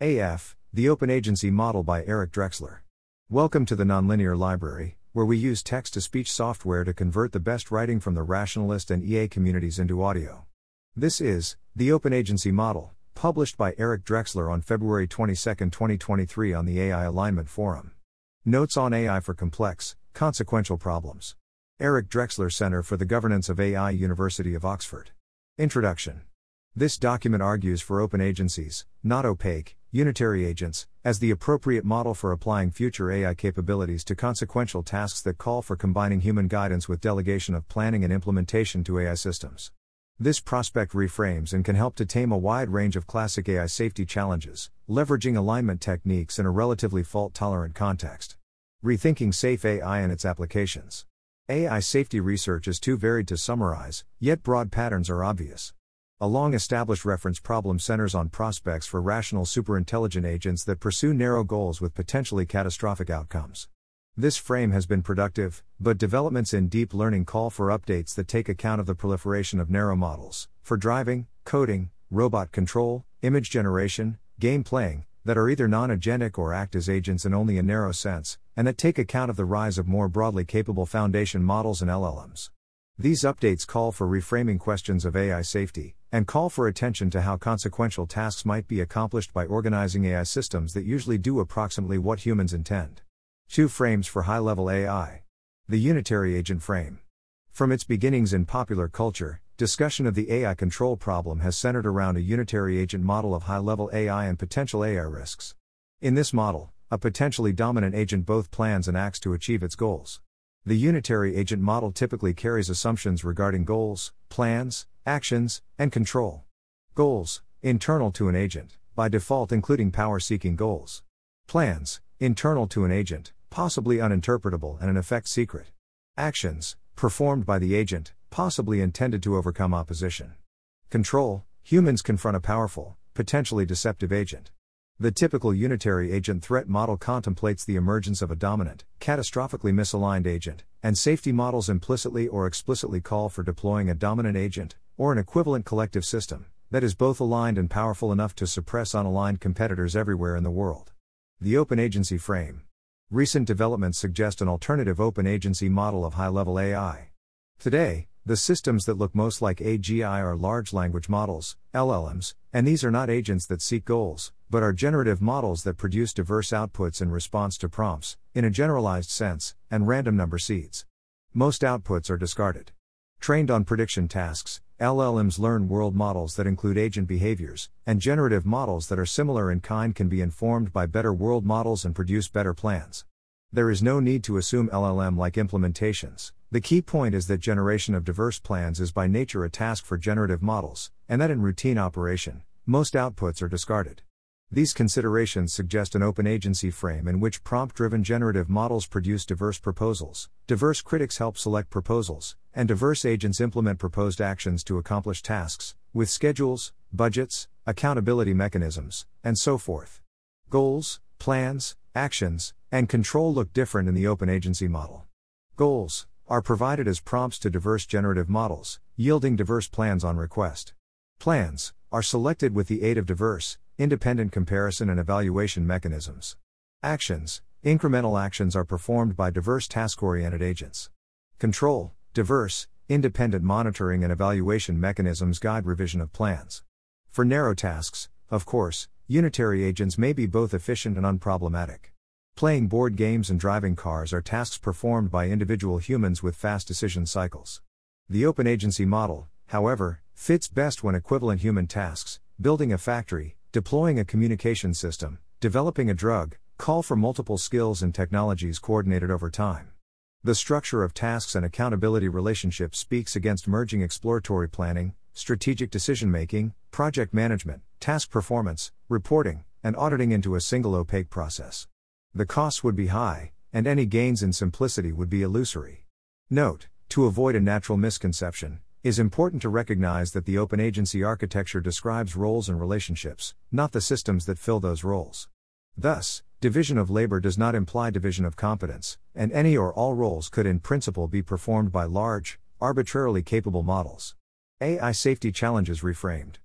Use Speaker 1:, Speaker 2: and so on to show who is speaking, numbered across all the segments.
Speaker 1: AF, the Open Agency Model by Eric Drexler. Welcome to the Nonlinear Library, where we use text to speech software to convert the best writing from the rationalist and EA communities into audio. This is The Open Agency Model, published by Eric Drexler on February 22, 2023, on the AI Alignment Forum. Notes on AI for Complex, Consequential Problems. Eric Drexler Center for the Governance of AI, University of Oxford. Introduction. This document argues for open agencies, not opaque, unitary agents, as the appropriate model for applying future AI capabilities to consequential tasks that call for combining human guidance with delegation of planning and implementation to AI systems. This prospect reframes and can help to tame a wide range of classic AI safety challenges, leveraging alignment techniques in a relatively fault tolerant context. Rethinking safe AI and its applications. AI safety research is too varied to summarize, yet broad patterns are obvious. A long established reference problem centers on prospects for rational superintelligent agents that pursue narrow goals with potentially catastrophic outcomes. This frame has been productive, but developments in deep learning call for updates that take account of the proliferation of narrow models, for driving, coding, robot control, image generation, game playing, that are either non agentic or act as agents in only a narrow sense, and that take account of the rise of more broadly capable foundation models and LLMs. These updates call for reframing questions of AI safety, and call for attention to how consequential tasks might be accomplished by organizing AI systems that usually do approximately what humans intend. Two frames for high level AI. The Unitary Agent Frame. From its beginnings in popular culture, discussion of the AI control problem has centered around a unitary agent model of high level AI and potential AI risks. In this model, a potentially dominant agent both plans and acts to achieve its goals. The unitary agent model typically carries assumptions regarding goals, plans, actions, and control. Goals, internal to an agent, by default including power seeking goals. Plans, internal to an agent, possibly uninterpretable and in effect secret. Actions, performed by the agent, possibly intended to overcome opposition. Control, humans confront a powerful, potentially deceptive agent. The typical unitary agent threat model contemplates the emergence of a dominant, catastrophically misaligned agent, and safety models implicitly or explicitly call for deploying a dominant agent, or an equivalent collective system, that is both aligned and powerful enough to suppress unaligned competitors everywhere in the world. The Open Agency Frame. Recent developments suggest an alternative open agency model of high level AI. Today, the systems that look most like AGI are large language models, LLMs, and these are not agents that seek goals, but are generative models that produce diverse outputs in response to prompts, in a generalized sense, and random number seeds. Most outputs are discarded. Trained on prediction tasks, LLMs learn world models that include agent behaviors, and generative models that are similar in kind can be informed by better world models and produce better plans. There is no need to assume LLM like implementations. The key point is that generation of diverse plans is by nature a task for generative models, and that in routine operation, most outputs are discarded. These considerations suggest an open agency frame in which prompt driven generative models produce diverse proposals, diverse critics help select proposals, and diverse agents implement proposed actions to accomplish tasks, with schedules, budgets, accountability mechanisms, and so forth. Goals, plans, actions, and control look different in the open agency model. Goals are provided as prompts to diverse generative models, yielding diverse plans on request. Plans are selected with the aid of diverse, independent comparison and evaluation mechanisms. Actions incremental actions are performed by diverse task oriented agents. Control diverse, independent monitoring and evaluation mechanisms guide revision of plans. For narrow tasks, of course, unitary agents may be both efficient and unproblematic. Playing board games and driving cars are tasks performed by individual humans with fast decision cycles. The open agency model, however, fits best when equivalent human tasks, building a factory, deploying a communication system, developing a drug, call for multiple skills and technologies coordinated over time. The structure of tasks and accountability relationships speaks against merging exploratory planning, strategic decision making, project management, task performance, reporting, and auditing into a single opaque process. The costs would be high, and any gains in simplicity would be illusory. Note, to avoid a natural misconception, is important to recognize that the open agency architecture describes roles and relationships, not the systems that fill those roles. Thus, division of labor does not imply division of competence, and any or all roles could in principle be performed by large, arbitrarily capable models. AI safety challenges reframed.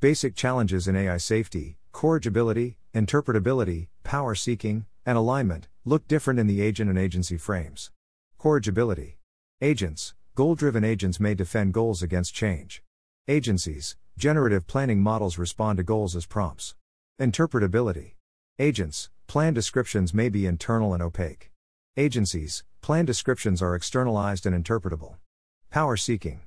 Speaker 1: Basic challenges in AI safety corrigibility, interpretability, power seeking, and alignment look different in the agent and agency frames. Corrigibility. Agents, goal driven agents may defend goals against change. Agencies, generative planning models respond to goals as prompts. Interpretability. Agents, plan descriptions may be internal and opaque. Agencies, plan descriptions are externalized and interpretable. Power seeking.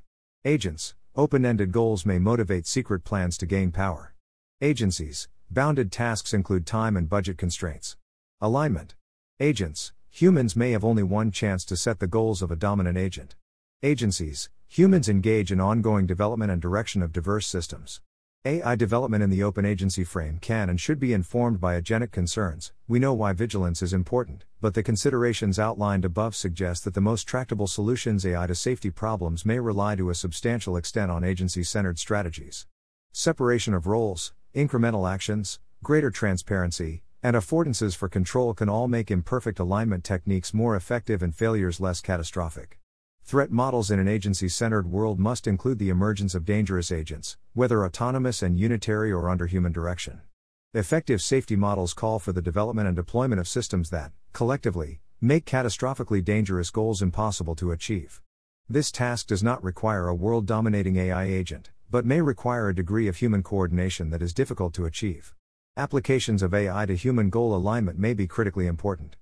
Speaker 1: Agents, open ended goals may motivate secret plans to gain power. Agencies, bounded tasks include time and budget constraints. Alignment. Agents, humans may have only one chance to set the goals of a dominant agent. Agencies, humans engage in ongoing development and direction of diverse systems. AI development in the open agency frame can and should be informed by agentic concerns. We know why vigilance is important, but the considerations outlined above suggest that the most tractable solutions AI to safety problems may rely to a substantial extent on agency centered strategies. Separation of roles, incremental actions, greater transparency, and affordances for control can all make imperfect alignment techniques more effective and failures less catastrophic. Threat models in an agency centered world must include the emergence of dangerous agents, whether autonomous and unitary or under human direction. Effective safety models call for the development and deployment of systems that, collectively, make catastrophically dangerous goals impossible to achieve. This task does not require a world dominating AI agent, but may require a degree of human coordination that is difficult to achieve. Applications of AI to human goal alignment may be critically important.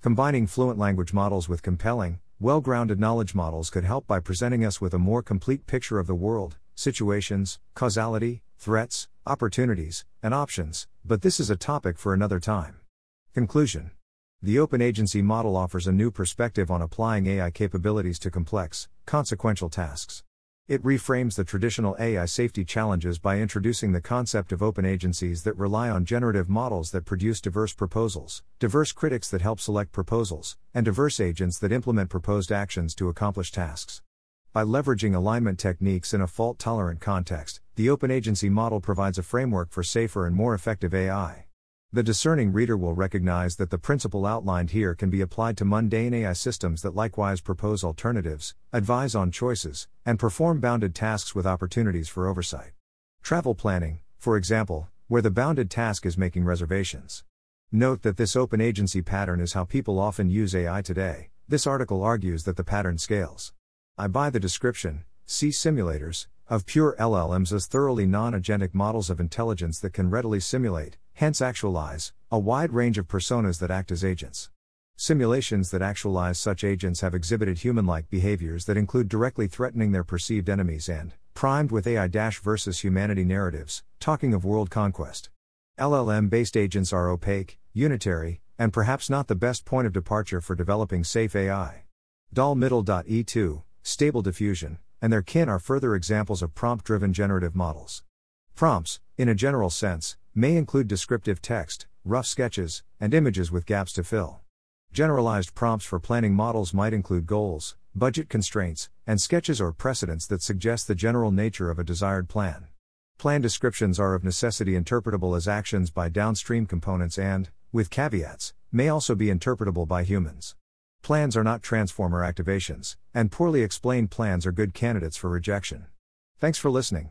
Speaker 1: Combining fluent language models with compelling, well grounded knowledge models could help by presenting us with a more complete picture of the world, situations, causality, threats, opportunities, and options, but this is a topic for another time. Conclusion The Open Agency model offers a new perspective on applying AI capabilities to complex, consequential tasks. It reframes the traditional AI safety challenges by introducing the concept of open agencies that rely on generative models that produce diverse proposals, diverse critics that help select proposals, and diverse agents that implement proposed actions to accomplish tasks. By leveraging alignment techniques in a fault tolerant context, the open agency model provides a framework for safer and more effective AI. The discerning reader will recognize that the principle outlined here can be applied to mundane AI systems that likewise propose alternatives, advise on choices, and perform bounded tasks with opportunities for oversight. Travel planning, for example, where the bounded task is making reservations. Note that this open agency pattern is how people often use AI today. This article argues that the pattern scales. I buy the description, see simulators, of pure LLMs as thoroughly non agentic models of intelligence that can readily simulate, hence actualize, a wide range of personas that act as agents. Simulations that actualize such agents have exhibited human like behaviors that include directly threatening their perceived enemies and, primed with AI versus humanity narratives, talking of world conquest. LLM based agents are opaque, unitary, and perhaps not the best point of departure for developing safe AI. Doll Middle.e2, Stable Diffusion, and their kin are further examples of prompt driven generative models. Prompts, in a general sense, may include descriptive text, rough sketches, and images with gaps to fill. Generalized prompts for planning models might include goals, budget constraints, and sketches or precedents that suggest the general nature of a desired plan. Plan descriptions are of necessity interpretable as actions by downstream components and, with caveats, may also be interpretable by humans. Plans are not transformer activations, and poorly explained plans are good candidates for rejection. Thanks for listening.